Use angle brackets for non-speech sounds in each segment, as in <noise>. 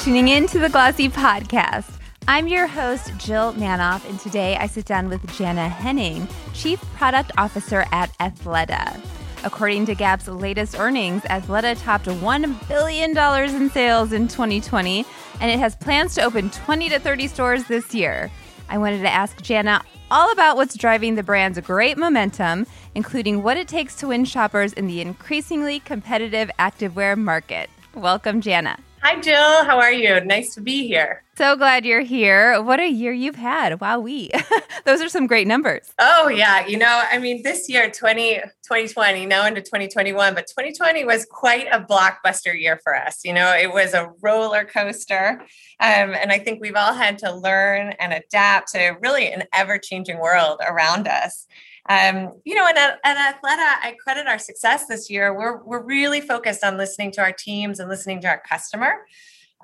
tuning in to the Glossy Podcast. I'm your host, Jill Manoff, and today I sit down with Jana Henning, Chief Product Officer at Athleta. According to Gap's latest earnings, Athleta topped $1 billion in sales in 2020, and it has plans to open 20 to 30 stores this year. I wanted to ask Jana all about what's driving the brand's great momentum, including what it takes to win shoppers in the increasingly competitive activewear market. Welcome, Jana. Hi, Jill. How are you? Nice to be here. So glad you're here. What a year you've had. Wow, we. <laughs> Those are some great numbers. Oh, yeah. You know, I mean, this year, 20, 2020, now into 2021, but 2020 was quite a blockbuster year for us. You know, it was a roller coaster. Um, and I think we've all had to learn and adapt to really an ever changing world around us. Um, you know, and at, at Athleta, I credit our success this year. We're we're really focused on listening to our teams and listening to our customer.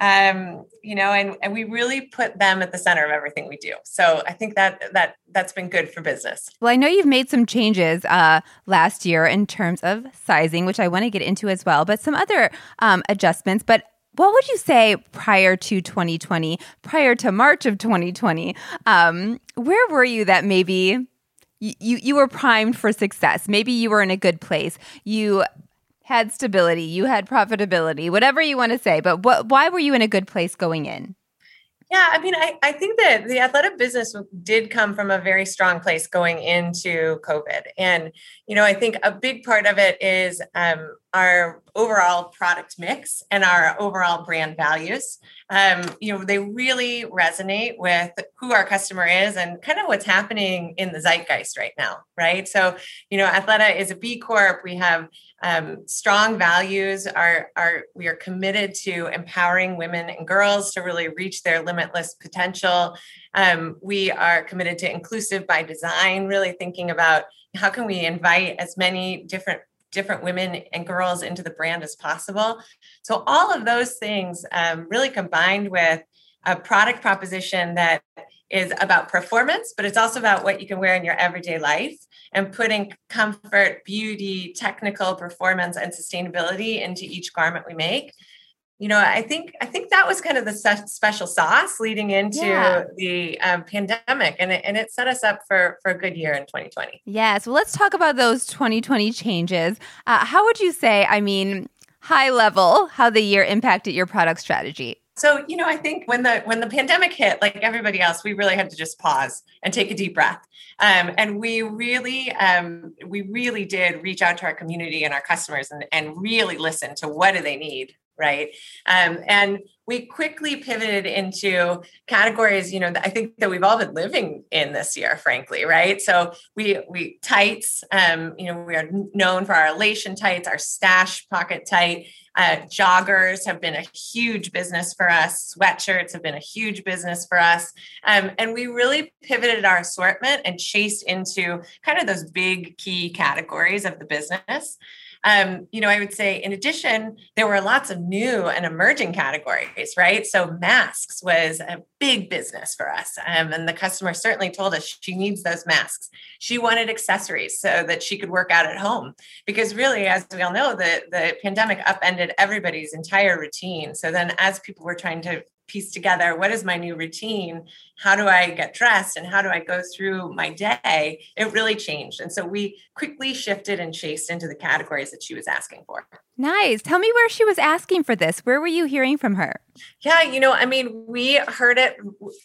Um, you know, and and we really put them at the center of everything we do. So I think that that that's been good for business. Well, I know you've made some changes uh, last year in terms of sizing, which I want to get into as well, but some other um, adjustments. But what would you say prior to 2020, prior to March of 2020? Um, where were you that maybe you, you were primed for success. Maybe you were in a good place. You had stability, you had profitability, whatever you want to say. But what, why were you in a good place going in? Yeah, I mean, I, I think that the Athleta business did come from a very strong place going into COVID. And, you know, I think a big part of it is um, our overall product mix and our overall brand values. Um, you know, they really resonate with who our customer is and kind of what's happening in the zeitgeist right now, right? So, you know, Athleta is a B Corp. We have um, strong values. Are are we are committed to empowering women and girls to really reach their limitless potential. Um, we are committed to inclusive by design, really thinking about how can we invite as many different different women and girls into the brand as possible. So all of those things um, really combined with a product proposition that is about performance, but it's also about what you can wear in your everyday life and putting comfort, beauty, technical performance, and sustainability into each garment we make you know i think i think that was kind of the special sauce leading into yeah. the um, pandemic and it, and it set us up for for a good year in 2020 yes well let's talk about those 2020 changes. Uh, how would you say i mean high level how the year impacted your product strategy? So you know i think when the when the pandemic hit like everybody else we really had to just pause and take a deep breath. Um, and we really um, we really did reach out to our community and our customers and, and really listen to what do they need right? Um, and we quickly pivoted into categories you know i think that we've all been living in this year frankly right? So we we tights um, you know we are known for our elation tights our stash pocket tight. Uh, joggers have been a huge business for us. Sweatshirts have been a huge business for us. Um, and we really pivoted our assortment and chased into kind of those big key categories of the business um, you know, I would say in addition, there were lots of new and emerging categories, right? So masks was a big business for us. Um, and the customer certainly told us she needs those masks. She wanted accessories so that she could work out at home. Because really, as we all know, the, the pandemic upended everybody's entire routine. So then as people were trying to piece together what is my new routine? How do i get dressed and how do i go through my day? It really changed. And so we quickly shifted and chased into the categories that she was asking for. Nice. Tell me where she was asking for this. Where were you hearing from her? Yeah you know i mean we heard it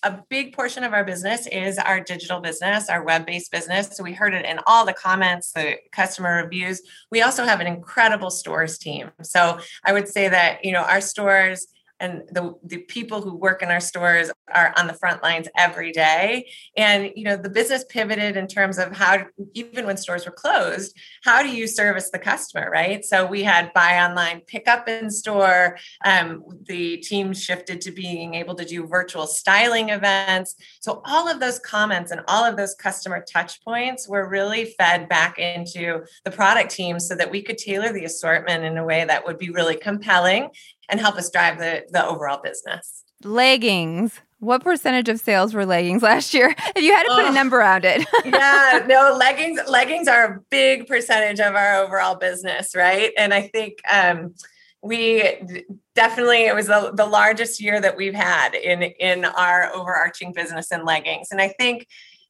a big portion of our business is our digital business our web-based business. So we heard it in all the comments the customer reviews. We also have an incredible stores team. So i would say that you know our stores and the, the people who work in our stores are on the front lines every day. And you know the business pivoted in terms of how even when stores were closed how do you service the customer right? So we had buy online pick up in store. Um, the team shifted to being able to do virtual styling events. So all of those comments and all of those customer touch points were really fed back into the product team so that we could tailor the assortment in a way that would be really compelling and help us drive the, the overall business. Leggings. What percentage of sales were leggings <laughs> last year? If you had to put oh, a number around it. <laughs> yeah, no, leggings leggings are a big percentage of our overall business, right? And I think um, we definitely it was the, the largest year that we've had in in our overarching business in leggings and i think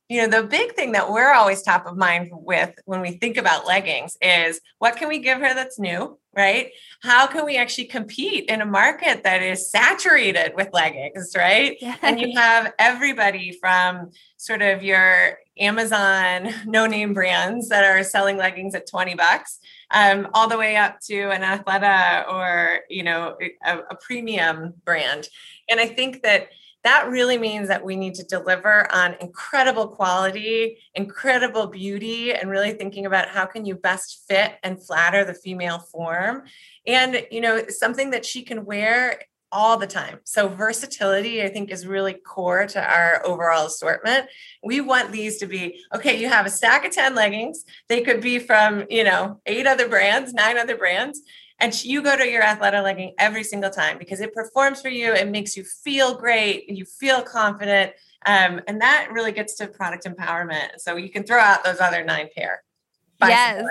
you know the big thing that we're always top of mind with when we think about leggings is what can we give her that's new right how can we actually compete in a market that is saturated with leggings right yes. and you have everybody from sort of your amazon <laughs> no name brands that are selling leggings at 20 bucks um, all the way up to an Athleta or you know a, a premium brand. And I think that that really means that we need to deliver on incredible quality incredible beauty and really thinking about how can you best fit and flatter the female form and you know something that she can wear all the time. So versatility, I think, is really core to our overall assortment. We want these to be okay. You have a stack of ten leggings. They could be from you know eight other brands, nine other brands, and you go to your Athleta legging every single time because it performs for you. It makes you feel great. You feel confident. Um, and that really gets to product empowerment. So you can throw out those other nine pair yes.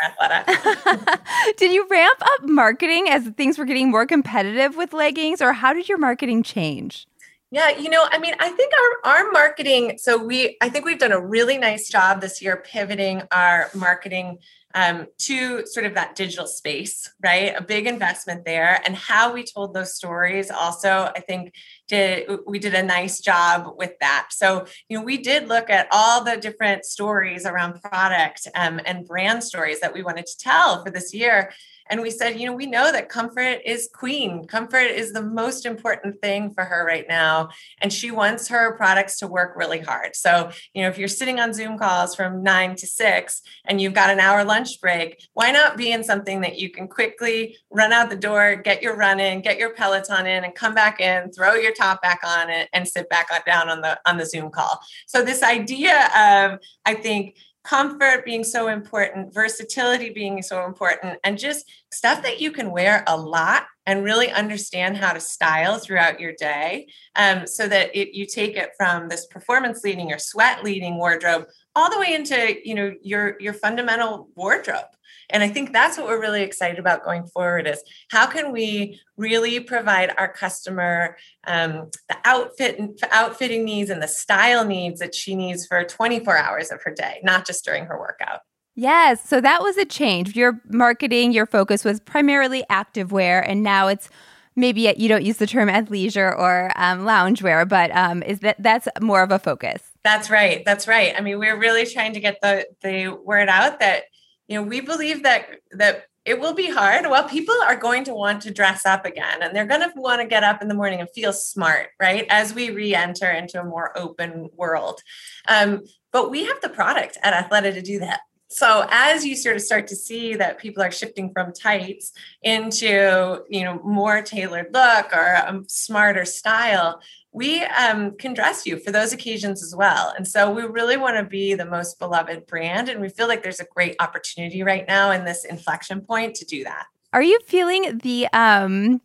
<laughs> did you ramp up marketing as things were getting more competitive with leggings, or how did your marketing change? Yeah, you know, I mean, I think our our marketing. So we, I think we've done a really nice job this year pivoting our marketing um, to sort of that digital space, right? A big investment there, and how we told those stories. Also, I think did we did a nice job with that. So you know, we did look at all the different stories around product um, and brand stories that we wanted to tell for this year, and we said, you know, we know that comfort is queen. Comfort is the most important thing for her right now. And she wants her products to work really hard. So, you know, if you're sitting on Zoom calls from nine to six and you've got an hour lunch break, why not be in something that you can quickly run out the door, get your run in, get your Peloton in, and come back in, throw your top back on it, and sit back down on the on the Zoom call. So this idea of, I think, comfort being so important, versatility being so important, and just stuff that you can wear a lot and really understand how to style throughout your day um, so that it, you take it from this performance leading or sweat leading wardrobe all the way into you know your your fundamental wardrobe. And i think that's what we're really excited about going forward is how can we really provide our customer um, the outfit and outfitting needs and the style needs that she needs for 24 hours of her day not just during her workout. Yes. So that was a change. Your marketing your focus was primarily activewear and now it's maybe you don't use the term athleisure or um, loungewear but um, is that that's more of a focus that's right. That's right. I mean, we're really trying to get the the word out that you know we believe that that it will be hard. Well, people are going to want to dress up again, and they're going to want to get up in the morning and feel smart, right? As we re-enter into a more open world, um, but we have the product at Athleta to do that. So as you sort of start to see that people are shifting from tights into you know more tailored look or a smarter style, we um, can dress you for those occasions as well. And so we really want to be the most beloved brand. And we feel like there's a great opportunity right now in this inflection point to do that. Are you feeling the, um,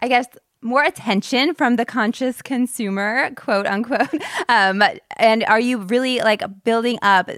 I guess, more attention from the conscious consumer, quote unquote? <laughs> Um, and are you really like building up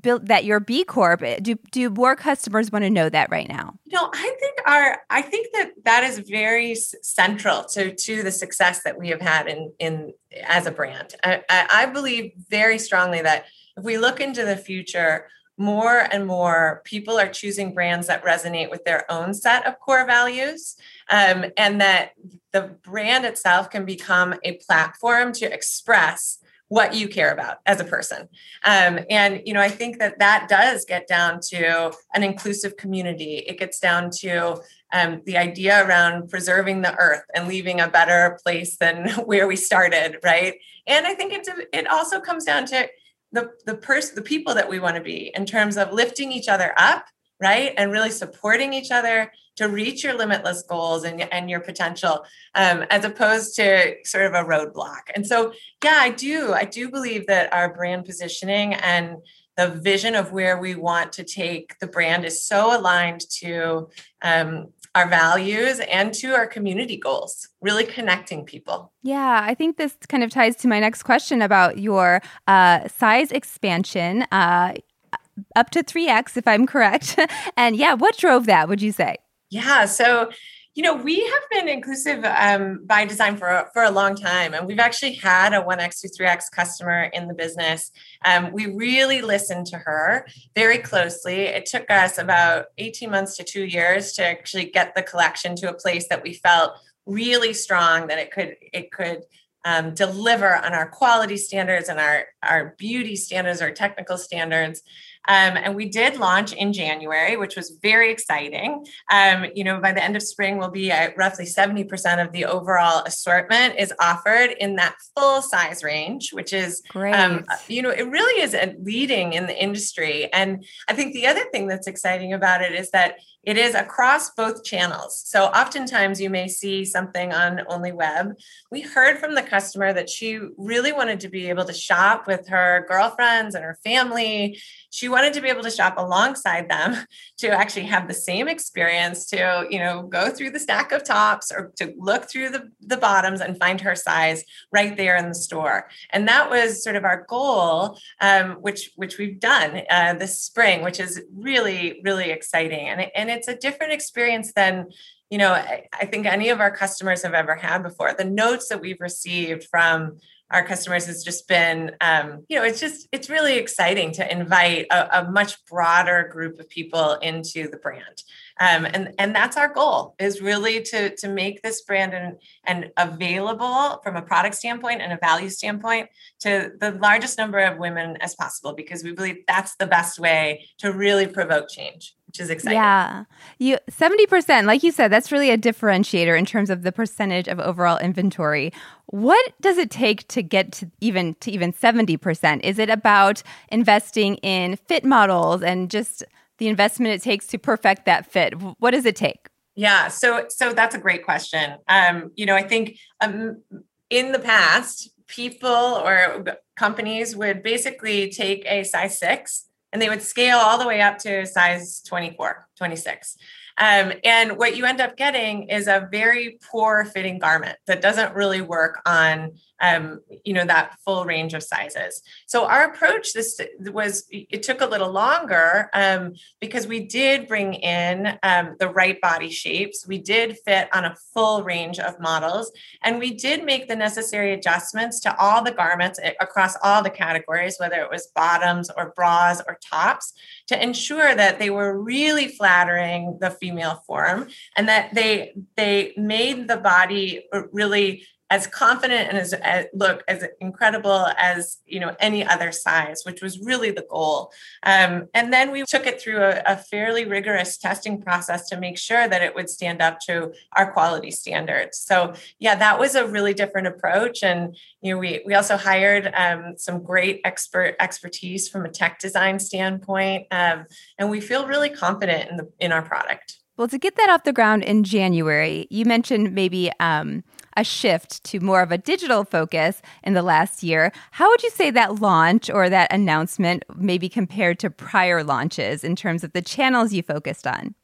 build that your B Corp? Do do more customers want to know that right now? You know, I think our I think that that is very central to to the success that we have had in in as a brand. I, I believe very strongly that if we look into the future, more and more people are choosing brands that resonate with their own set of core values um, and that the brand itself can become a platform to express what you care about as a person. Um, and you know i think that that does get down to an inclusive community. It gets down to um, the idea around preserving the earth and leaving a better place than <laughs> where we started right? And i think it's it also comes down to the the person the people that we want to be in terms of lifting each other up right? And really supporting each other to reach your limitless goals and, and your potential um, as opposed to sort of a roadblock. And so yeah i do i do believe that our brand positioning and the vision of where we want to take the brand is so aligned to um, our values and to our community goals, really connecting people. Yeah, I think this kind of ties to my next question about your uh, size expansion. Uh, up to 3x, if I'm correct. <laughs> and yeah, what drove that, would you say? Yeah. So, you know, we have been inclusive um, by design for, for a long time. And we've actually had a 1x to 3x customer in the business. Um, we really listened to her very closely. It took us about 18 months to two years to actually get the collection to a place that we felt really strong that it could, it could um, deliver on our quality standards and our, our beauty standards, our technical standards. Um, and we did launch in January, which was very exciting. Um, you know, by the end of spring, we'll be at roughly 70% of the overall assortment is offered in that full size range, which is um, great. Um, you know, it really is leading in the industry. And I think the other thing that's exciting about it is that it is across both channels. So oftentimes you may see something on Only Web. We heard from the customer that she really wanted to be able to shop with her girlfriends and her family. She wanted to be able to shop alongside them <laughs> to actually have the same experience to, you know, go through the stack of tops or to look through the, the bottoms and find her size right there in the store. And that was sort of our goal, um, which which we've done uh, this spring, which is really, really exciting. And, and and it's a different experience than you know I, I think any of our customers have ever had before. The notes that we've received from our customers has just been um, you know it's just it's really exciting to invite a, a, much broader group of people into the brand. Um, and and that's our goal is really to to make this brand and and available from a product standpoint and a value standpoint to the largest number of women as possible because we believe that's the best way to really provoke change which is exciting. Yeah. You 70%, like you said, that's really a differentiator in terms of the percentage of overall inventory. What does it take to get to even to even 70%? Is it about investing in fit models and just the investment it takes to perfect that fit? What does it take? Yeah, so so that's a great question. Um, you know, I think um, in the past, people or companies would basically take a size 6 and they would scale all the way up to size 24, 26. Um, and what you end up getting is a very poor fitting garment that doesn't really work on um, you know that full range of sizes. So our approach this was it took a little longer um, because we did bring in um, the right body shapes. We did fit on a full range of models and we did make the necessary adjustments to all the garments eh, across all the categories whether it was bottoms or bras or tops to ensure that they were really flattering the female form and that they they made the body really as confident and as, as, look as incredible as you know any other size which was really the goal. Um, and then we took it through a, a, fairly rigorous testing process to make sure that it would stand up to our quality standards. So yeah that was a really different approach. And you know we we also hired um, some great expert expertise from a tech design standpoint um, and we feel really confident in the in our product. Well to get that off the ground in january you mentioned maybe um, a shift to more of a digital focus in the last year. How would you say that launch or that announcement maybe compared to prior launches in terms of the channels you focused on?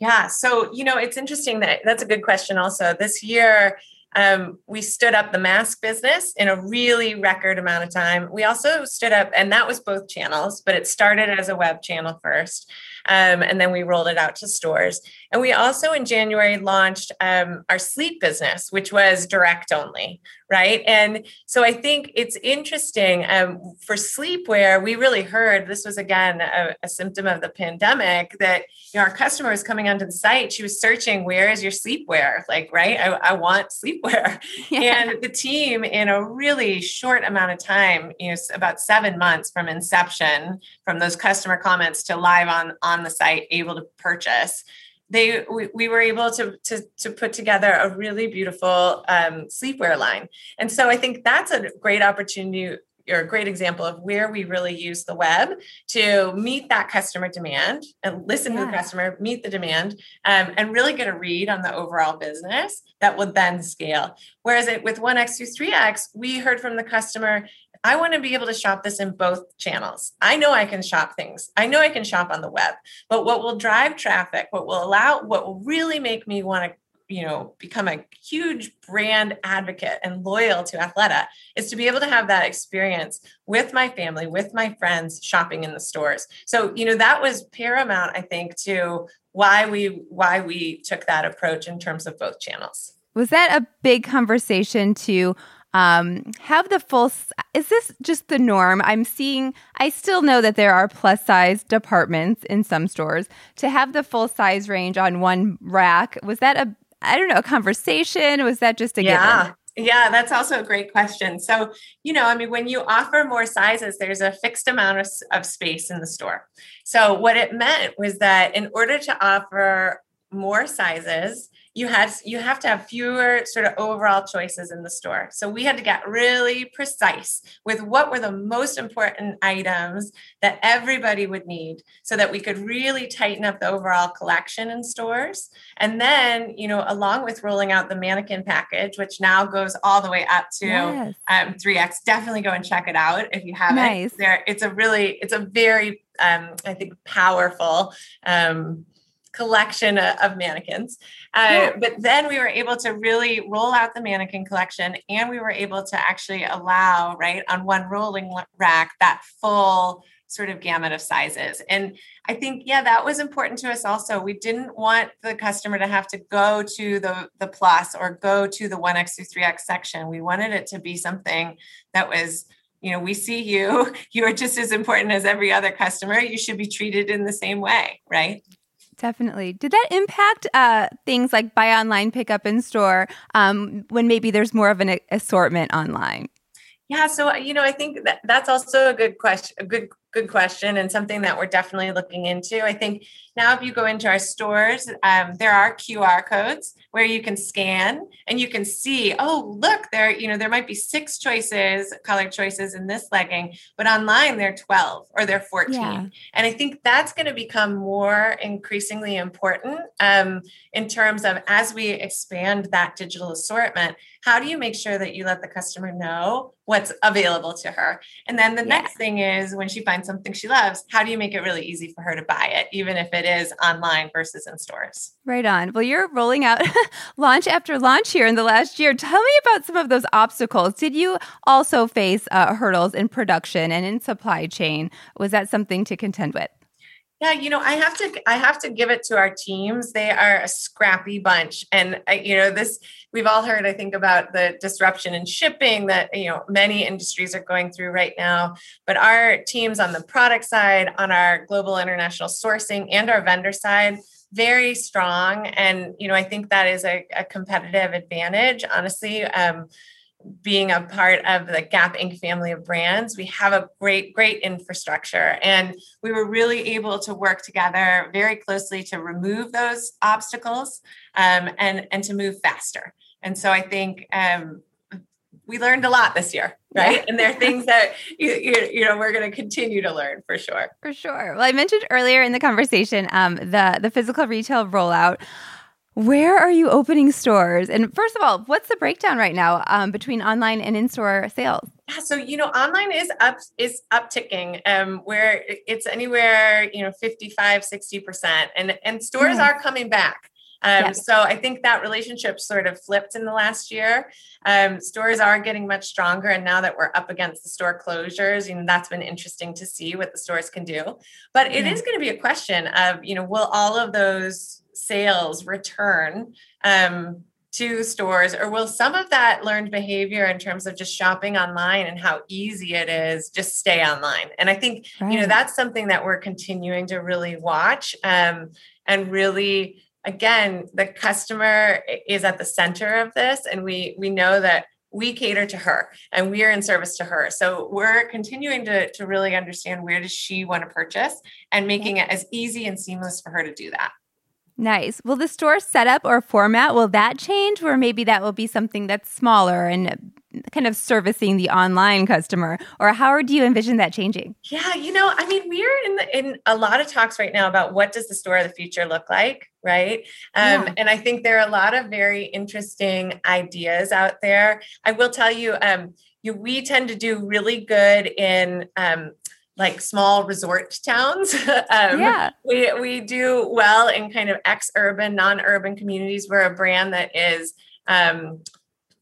Yeah, so you know, it's interesting that that's a good question also. This year um, we stood up the mask business in a really record amount of time. We also stood up, and that was both channels, but it started as a web channel first. Um, and then we rolled it out to stores. And we also in January launched um, our sleep business, which was direct only, right? And so I think it's interesting um, for sleepwear. We really heard this was again a, a symptom of the pandemic that you know, our customer was coming onto the site. She was searching, "Where is your sleepwear?" Like, right? I, I want sleepwear. <laughs> Yeah. And the team, in a really short amount of time, you know, about seven months from inception, from those customer comments to live on on the site, able to purchase they we, we were able to, to to put together a really beautiful um, sleepwear line and so i think that's a great opportunity or a great example of where we really use the web to meet that customer demand and listen yeah. to the customer, meet the demand, um, and really get a read on the overall business that would then scale. Whereas it, with 1x to 3x we heard from the customer, I want to be able to shop this in both channels. I know I can shop things. I know I can shop on the web. But what will drive traffic, what will allow, what will really make me want to you know become a huge brand advocate and loyal to athleta is to be able to have that experience with my family with my friends shopping in the stores so you know that was paramount i think to why we why we took that approach in terms of both channels was that a big conversation to um, have the full is this just the norm i'm seeing i still know that there are plus size departments in some stores to have the full size range on one rack was that a i don't know a conversation was that just a yeah given? Yeah, that's also a great question. So, you know, I mean, when you offer more sizes, there's a fixed amount of, of space in the store. So, what it meant was that in order to offer more sizes, you had you have to have fewer sort of overall choices in the store so we had to get really precise with what were the most important items that everybody would need so that we could really tighten up the overall collection in stores and then you know along with rolling out the mannequin package which now goes all the way up to yes. um, 3x definitely go and check it out if you haven't nice. there it's a really it's a very um, i think powerful um, collection of mannequins. Uh, yeah. But then we were able to really roll out the mannequin collection and we were able to actually allow, right, on one rolling rack, that full sort of gamut of sizes. And I think, yeah, that was important to us also. We didn't want the customer to have to go to the, the plus or go to the 1X through 3X section. We wanted it to be something that was you know we see you <laughs> you are just as important as every other customer you should be treated in the same way right Definitely. Did that impact uh, things like buy online, pick up in store um, when maybe there's more of an assortment online? Yeah, so you know, I think that that's also a good question, a good good question, and something that we're definitely looking into. I think now, if you go into our stores, um, there are QR codes where you can scan and you can see, oh, look, there, you know, there might be six choices, color choices in this legging, but online they're 12 or they're 14. Yeah. And I think that's going to become more increasingly important um, in terms of as we expand that digital assortment, how do you make sure that you let the customer know what's available to her? And then the yeah. next thing is when she finds something she loves, how do you make it really easy for her to buy it, even if it is online versus in stores. Right on. Well, you're rolling out <laughs> launch after launch here in the last year. Tell me about some of those obstacles. Did you also face uh, hurdles in production and in supply chain? Was that something to contend with? Yeah, you know, I have to I have to give it to our teams. They are a scrappy bunch. And uh, you know, this we've all heard I think about the disruption in shipping that you know many industries are going through right now, but our teams on the product side, on our global international sourcing and our vendor side very strong. And you know i think that is a, a competitive advantage honestly. Um, being a part of the Gap Inc. family of brands, we have a great, great infrastructure. And we were really able to work together very closely to remove those obstacles um, and, and to move faster. And so I think um, we learned a lot this year, right? Yeah. And there are things that you, you, you know we're going to continue to learn for sure. For sure. Well, I mentioned earlier in the conversation um, the the physical retail rollout. Where are you opening stores? And first of all, what's the breakdown right now um, between online and in-store sales? Yeah, so you know, online is up is upticking, um, where it's anywhere you know 55, 60 percent, and and stores are coming back. Um. So I think that relationship sort of flipped in the last year. Um, stores are getting much stronger, and now that we're up against the store closures, you know that's been interesting to see what the stores can do. But it yeah. is going to be a question of you know will all of those sales return um, to stores or will some of that learned behavior in terms of just shopping online and how easy it is just stay online and i think right. you know that's something that we're continuing to really watch um, and really again the customer is at the center of this and we we know that we cater to her and we are in service to her. So we're continuing to, to really understand where does she want to purchase and making it as easy and seamless for her to do that. Nice. Will the store setup or format will that change, or maybe that will be something that's smaller and kind of servicing the online customer, or how do you envision that changing? Yeah, you know, I mean, we're in the, in a lot of talks right now about what does the store of the future look like, right? Um, yeah. And I think there are a lot of very interesting ideas out there. I will tell you, um, you we tend to do really good in um, like small resort towns. <laughs> um, yeah. We, we do well in kind of ex urban, non urban communities. We're a brand that is um,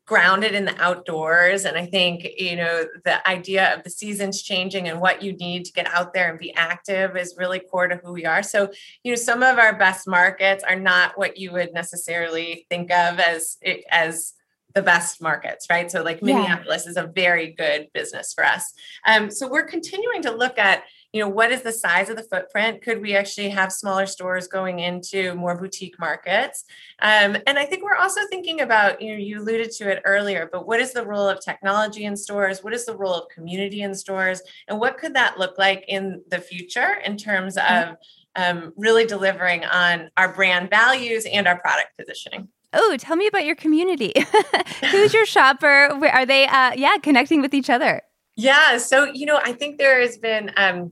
grounded in the outdoors. And I think, you know, the idea of the seasons changing and what you need to get out there and be active is really core to who we are. So, you know, some of our best markets are not what you would necessarily think of as, as, the best markets, right? So, like Minneapolis yeah. is a very good business for us. Um, so, we're continuing to look at, you know, what is the size of the footprint? Could we actually have smaller stores going into more boutique markets? Um, and I think we're also thinking about, you know, you alluded to it earlier, but what is the role of technology in stores? What is the role of community in stores? And what could that look like in the future in terms mm-hmm. of um, really delivering on our brand values and our product positioning? Oh, tell me about your community. <laughs> Who's your shopper? Are they, uh, yeah, connecting with each other? Yeah. So, you know, I think there has been, um,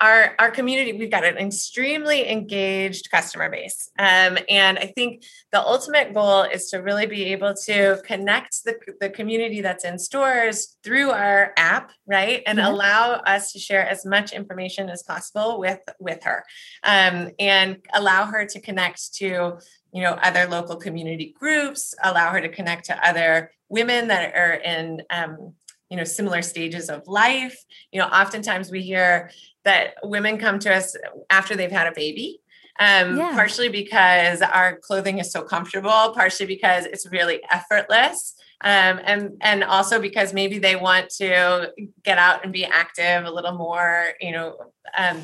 our our community we've got an extremely engaged customer base um, and i think the ultimate goal is to really be able to connect the, the community that's in stores through our app right and mm-hmm. allow us to share as much information as possible with with her um, and allow her to connect to you know other local community groups allow her to connect to other women that are in um, you know similar stages of life you know oftentimes we hear that women come to us after they've had a baby um, yeah. partially because our clothing is so comfortable partially because it's really effortless um, and and also because maybe they want to get out and be active a little more you know um,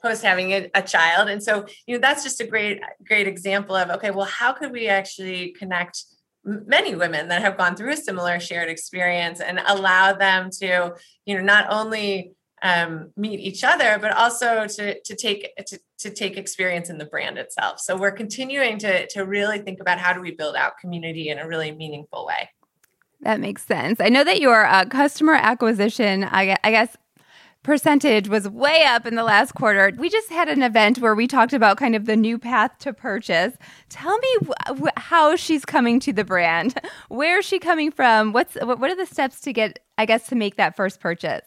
post having a, a, child and so you know that's just a great great example of okay well how could we actually connect many women that have gone through a similar shared experience and allow them to you know not only um, meet each other but also to to take to, to take experience in the brand itself so we're continuing to to really think about how do we build out community in a really meaningful way that makes sense. I know that your uh, customer acquisition, I, I guess, percentage was way up in the last quarter. We just had an event where we talked about kind of the new path to purchase. Tell me how she's coming to the brand. <laughs> Where is she coming from? What's what are the steps to get I guess to make that first purchase?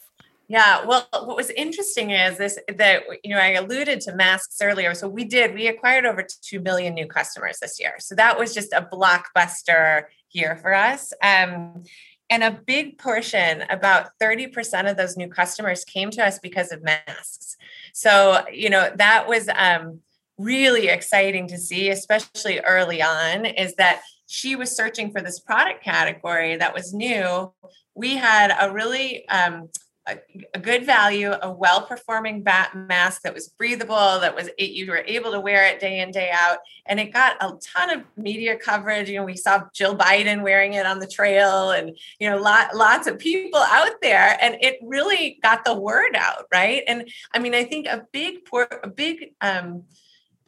Yeah, well, what was interesting is this that you know I alluded to masks earlier. So we did we acquired over two million new customers this year. So that was just a blockbuster year for us. Um, and a big portion, about 30% of those new customers came to us because of masks. So, you know, that was um, really exciting to see, especially early on, is that she was searching for this product category that was new. We had a really um, a, good value, a well performing bat mask that was breathable, that was you were able to wear it day in day out, and it got a ton of media coverage. You know, we saw Jill Biden wearing it on the trail, and you know, lot, lots of people out there, and it really got the word out, right? And I mean, I think a big, a big. Um,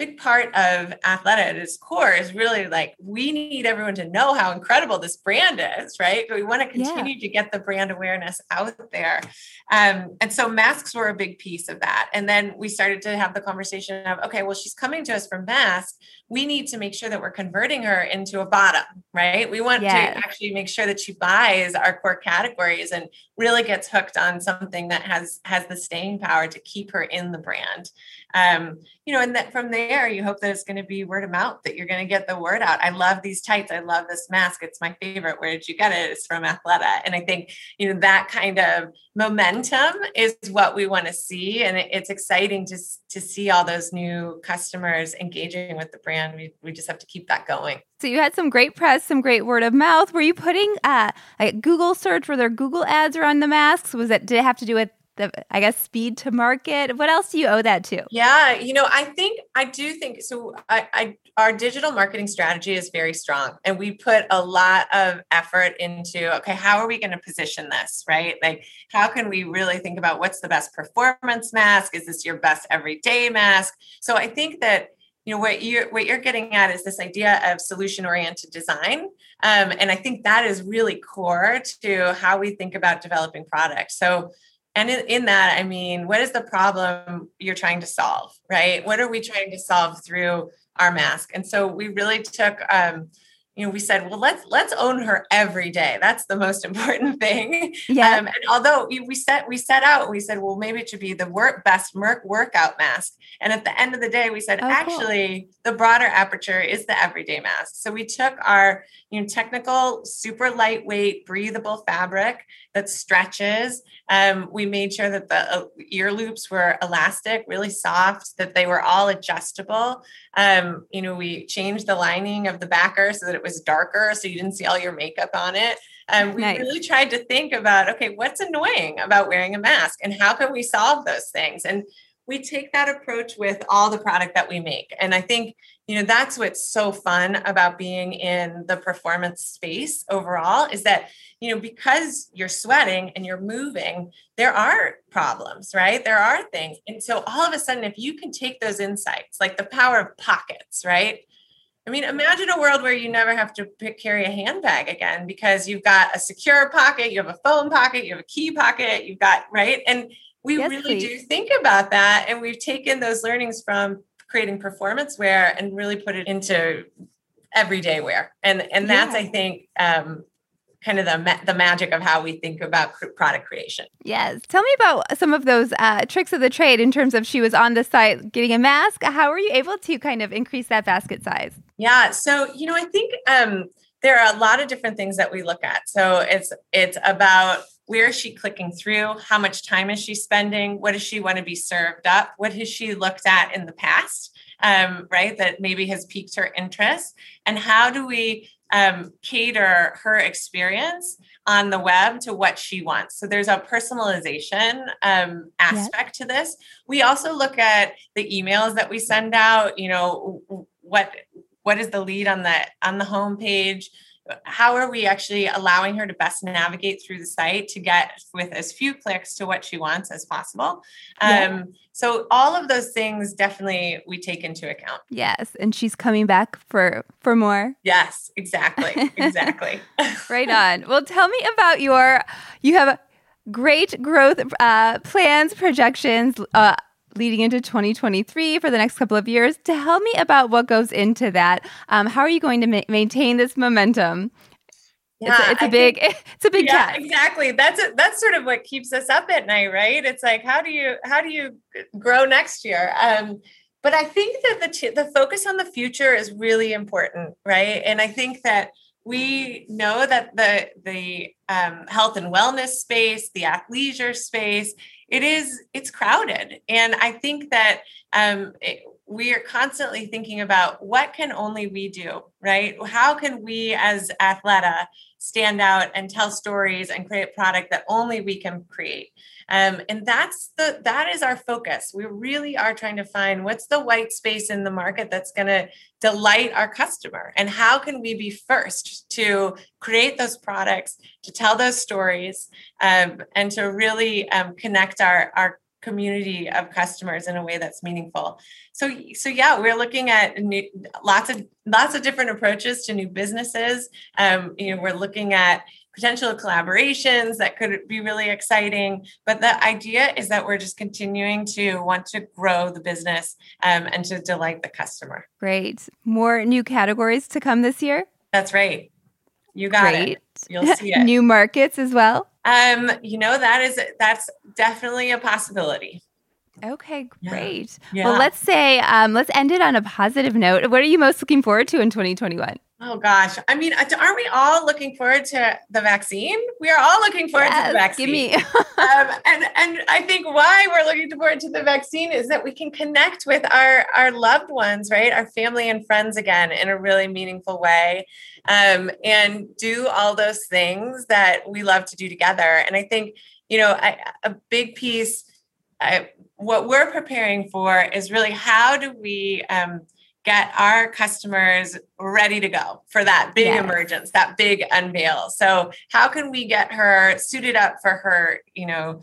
big part of Athleta at its core is really like we need everyone to know how incredible this brand is, right? But we want to continue yeah. to get the brand awareness out there. Um, and so masks were a big piece of that. And then we started to have the conversation of, okay, well, she's coming to us for masks. We need to make sure that we're converting her into a bottom, right? We want yes. to actually make sure that she buys our core categories and really gets hooked on something that has has the staying power to keep her in the brand um, you know, and that from there, you hope that it's going to be word of mouth, that you're going to get the word out. I love these tights. I love this mask. It's my favorite. Where did you get it? It's from Athleta. And I think, you know, that kind of momentum is what we want to see. And it's exciting to, to see all those new customers engaging with the brand. We, we just have to keep that going. So you had some great press, some great word of mouth. Were you putting uh, a Google search? Were there Google ads around the masks? Was it, did it have to do with the I guess speed to market. What else do you owe that to? Yeah, you know, I think I do think so. I, I our digital marketing strategy is very strong, and we put a lot of effort into okay, how are we going to position this, right? Like, how can we really think about what's the best performance mask? Is this your best everyday mask? So I think that you know what you're what you're getting at is this idea of solution oriented design. Um, and i think that is really core to how we think about developing products. So and in, in, that i mean what is the problem you're trying to solve right? What are we trying to solve through our mask? And so we really took um, you know, we said, well, let's let's own her every day. That's the most <laughs> important thing. Yeah. Um, and although we set we set out, we said, well, maybe it should be the work best Merck workout mask. And at the end of the day, we said, Oh, cool. actually, the broader aperture is the everyday mask. So we took our you know technical, super lightweight, breathable fabric that stretches. Um, we made sure that the uh, ear loops were elastic, really soft, that they were all adjustable. Um, you know, we changed the lining of the backer so that it was darker, so you didn't see all your makeup on it. Um, we Nice. really tried to think about okay, what's annoying about wearing a mask, and how can we solve those things? And we take that approach with all the product that we make. And I think you know that's what's so fun about being in the performance space overall is that you know because you're sweating and you're moving there are problems right there are things and so all of a sudden if you can take those insights like the power of pockets right I mean, imagine a world where you never have to pick, carry a handbag again because you've got a secure pocket, you have a phone pocket, you have a key pocket, you've got, right? And we Yes, really do think about that. And we've taken those learnings from creating performance wear and really put it into everyday wear. And, and that's, Yeah. I think, um, kind of the, ma- the magic of how we think about cr- product creation. Yes. Tell me about some of those uh, tricks of the trade in terms of she was on the site getting a mask. How were you able to kind of increase that basket size? Yeah. So, you know, I think um, there are a lot of different things that we look at. So it's it's about where is she clicking through? How much time is she spending? What does she want to be served up? What has she looked at in the past? Um, right, that maybe has piqued her interest, and how do we um, cater her experience on the web to what she wants? So there's a personalization um, aspect to this. We also look at the emails that we send out. You know, what what is the lead on the on the homepage how are we actually allowing her to best navigate through the site to get with as few clicks to what she wants as possible Yeah. um, so all of those things definitely we take into account Yes, and she's coming back for for more. yes exactly <laughs> exactly Right on. well, tell me about your. You have great growth uh, plans, projections. Uh, Leading into 2023 for the next couple of years, To tell me about what goes into that. Um, how are you going to ma- maintain this momentum? Yeah, it's a, it's a big, think- <laughs> it's a big yeah task. exactly that's a, that's sort of what keeps us up at night right it's like how do you how do you grow next year um but i think that the t- the focus on the future is really important right and i think that we know that the the um, health and wellness space the athleisure space it is it's crowded. And i think that um, we are constantly thinking about what can only we do right? How can we as athleta stand out and tell stories and create product that only we can create? Um, and that's the that is our focus. We really are trying to find what's the white space in the market that's going to delight our customer and how can we be first to create those products to tell those stories um, and to really um, connect our our community of customers in a way that's meaningful so so yeah we're looking at new, lots of lots of different approaches to new businesses um, you know we're looking at potential collaborations that could be really exciting but the idea is that we're just continuing to want to grow the business um, and to delight the customer Great. More new categories to come this year. that's right you got Great. it you'll see <laughs> it new markets as well. Um you know that is that's definitely a possibility Okay, Yeah. great. yeah Well, let's say um, let's end it on a positive note. What are you most looking forward to in 2021? Oh gosh. I mean, uh, aren't we all looking forward to the vaccine? We are all looking forward to the vaccine. give me. <laughs> um, and and I think why we're looking forward to the vaccine is that we can connect with our our loved ones, right? Our family and friends again in a really meaningful way, um, and do all those things that we love to do together. And I think you know I, a big piece. I, what we're preparing for is really how do we um, get our customers ready to go for that big Yes. emergence, that big unveil. So how can we get her suited up for her, you know,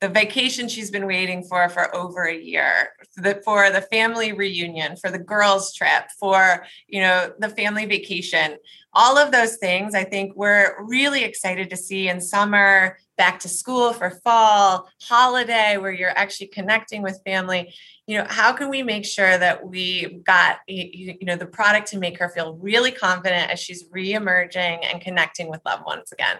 the vacation she's been waiting for for over a year, for the, for the family reunion, for the girls trip, for, you know, the family vacation. All of those things I think we're really excited to see in summer back to school for fall, holiday, where you're actually connecting with family. You know, how can we make sure that we got you know the product to make her feel really confident as she's re-emerging and connecting with loved ones again?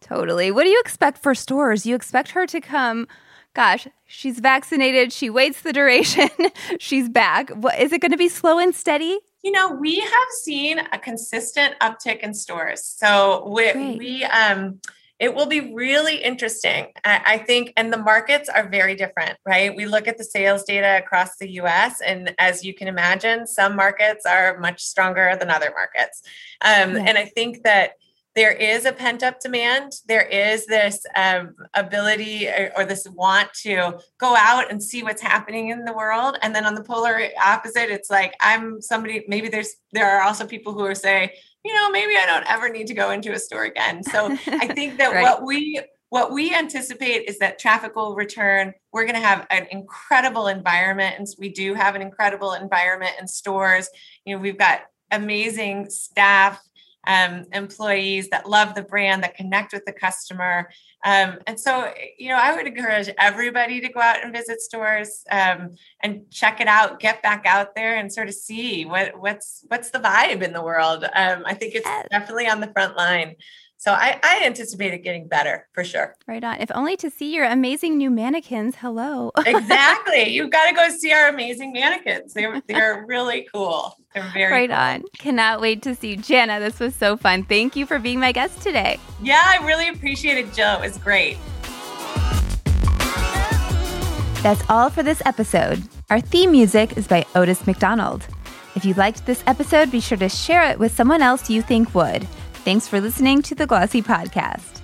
Totally. What do you expect for stores? You expect her to come gosh, she's vaccinated. She waits the duration. <laughs> she's back. What, is it going to be slow and steady? You know, we have seen a consistent uptick in stores. So we, we um, it will be really interesting. I think, and the markets are very different, right? We look at the sales data across the US, and as you can imagine, some markets are much stronger than other markets. Um, yeah. And I think that there is a pent up demand. There is this um, ability or, or, this want to go out and see what's happening in the world. And then on the polar opposite, it's like I'm somebody. Maybe there's there are also people who are saying, you know, maybe I don't ever need to go into a store again. <laughs> So I think that right. what we what we anticipate is that traffic will return. We're going to have an incredible environment, and we do have an incredible environment in stores. You know, we've got amazing staff um, employees that love the brand, that connect with the customer. Um, and so, you know, I would encourage everybody to go out and visit stores um, and check it out, get back out there and sort of see what what's what's the vibe in the world. Um, I think it's definitely on the front line. So I, I anticipate it getting better for sure. Right on. If only to see your amazing new mannequins. Hello. <laughs> exactly. You've got to go see our amazing mannequins. They're they're really cool. They're very right cool. on. Cannot wait to see Jana. This was so fun. Thank you for being my guest today. Yeah, I really appreciate it, Jill. It was great. That's all for this episode. Our theme music is by Otis McDonald. If you liked this episode, be sure to share it with someone else you think would. Thanks for listening to the Glossy Podcast.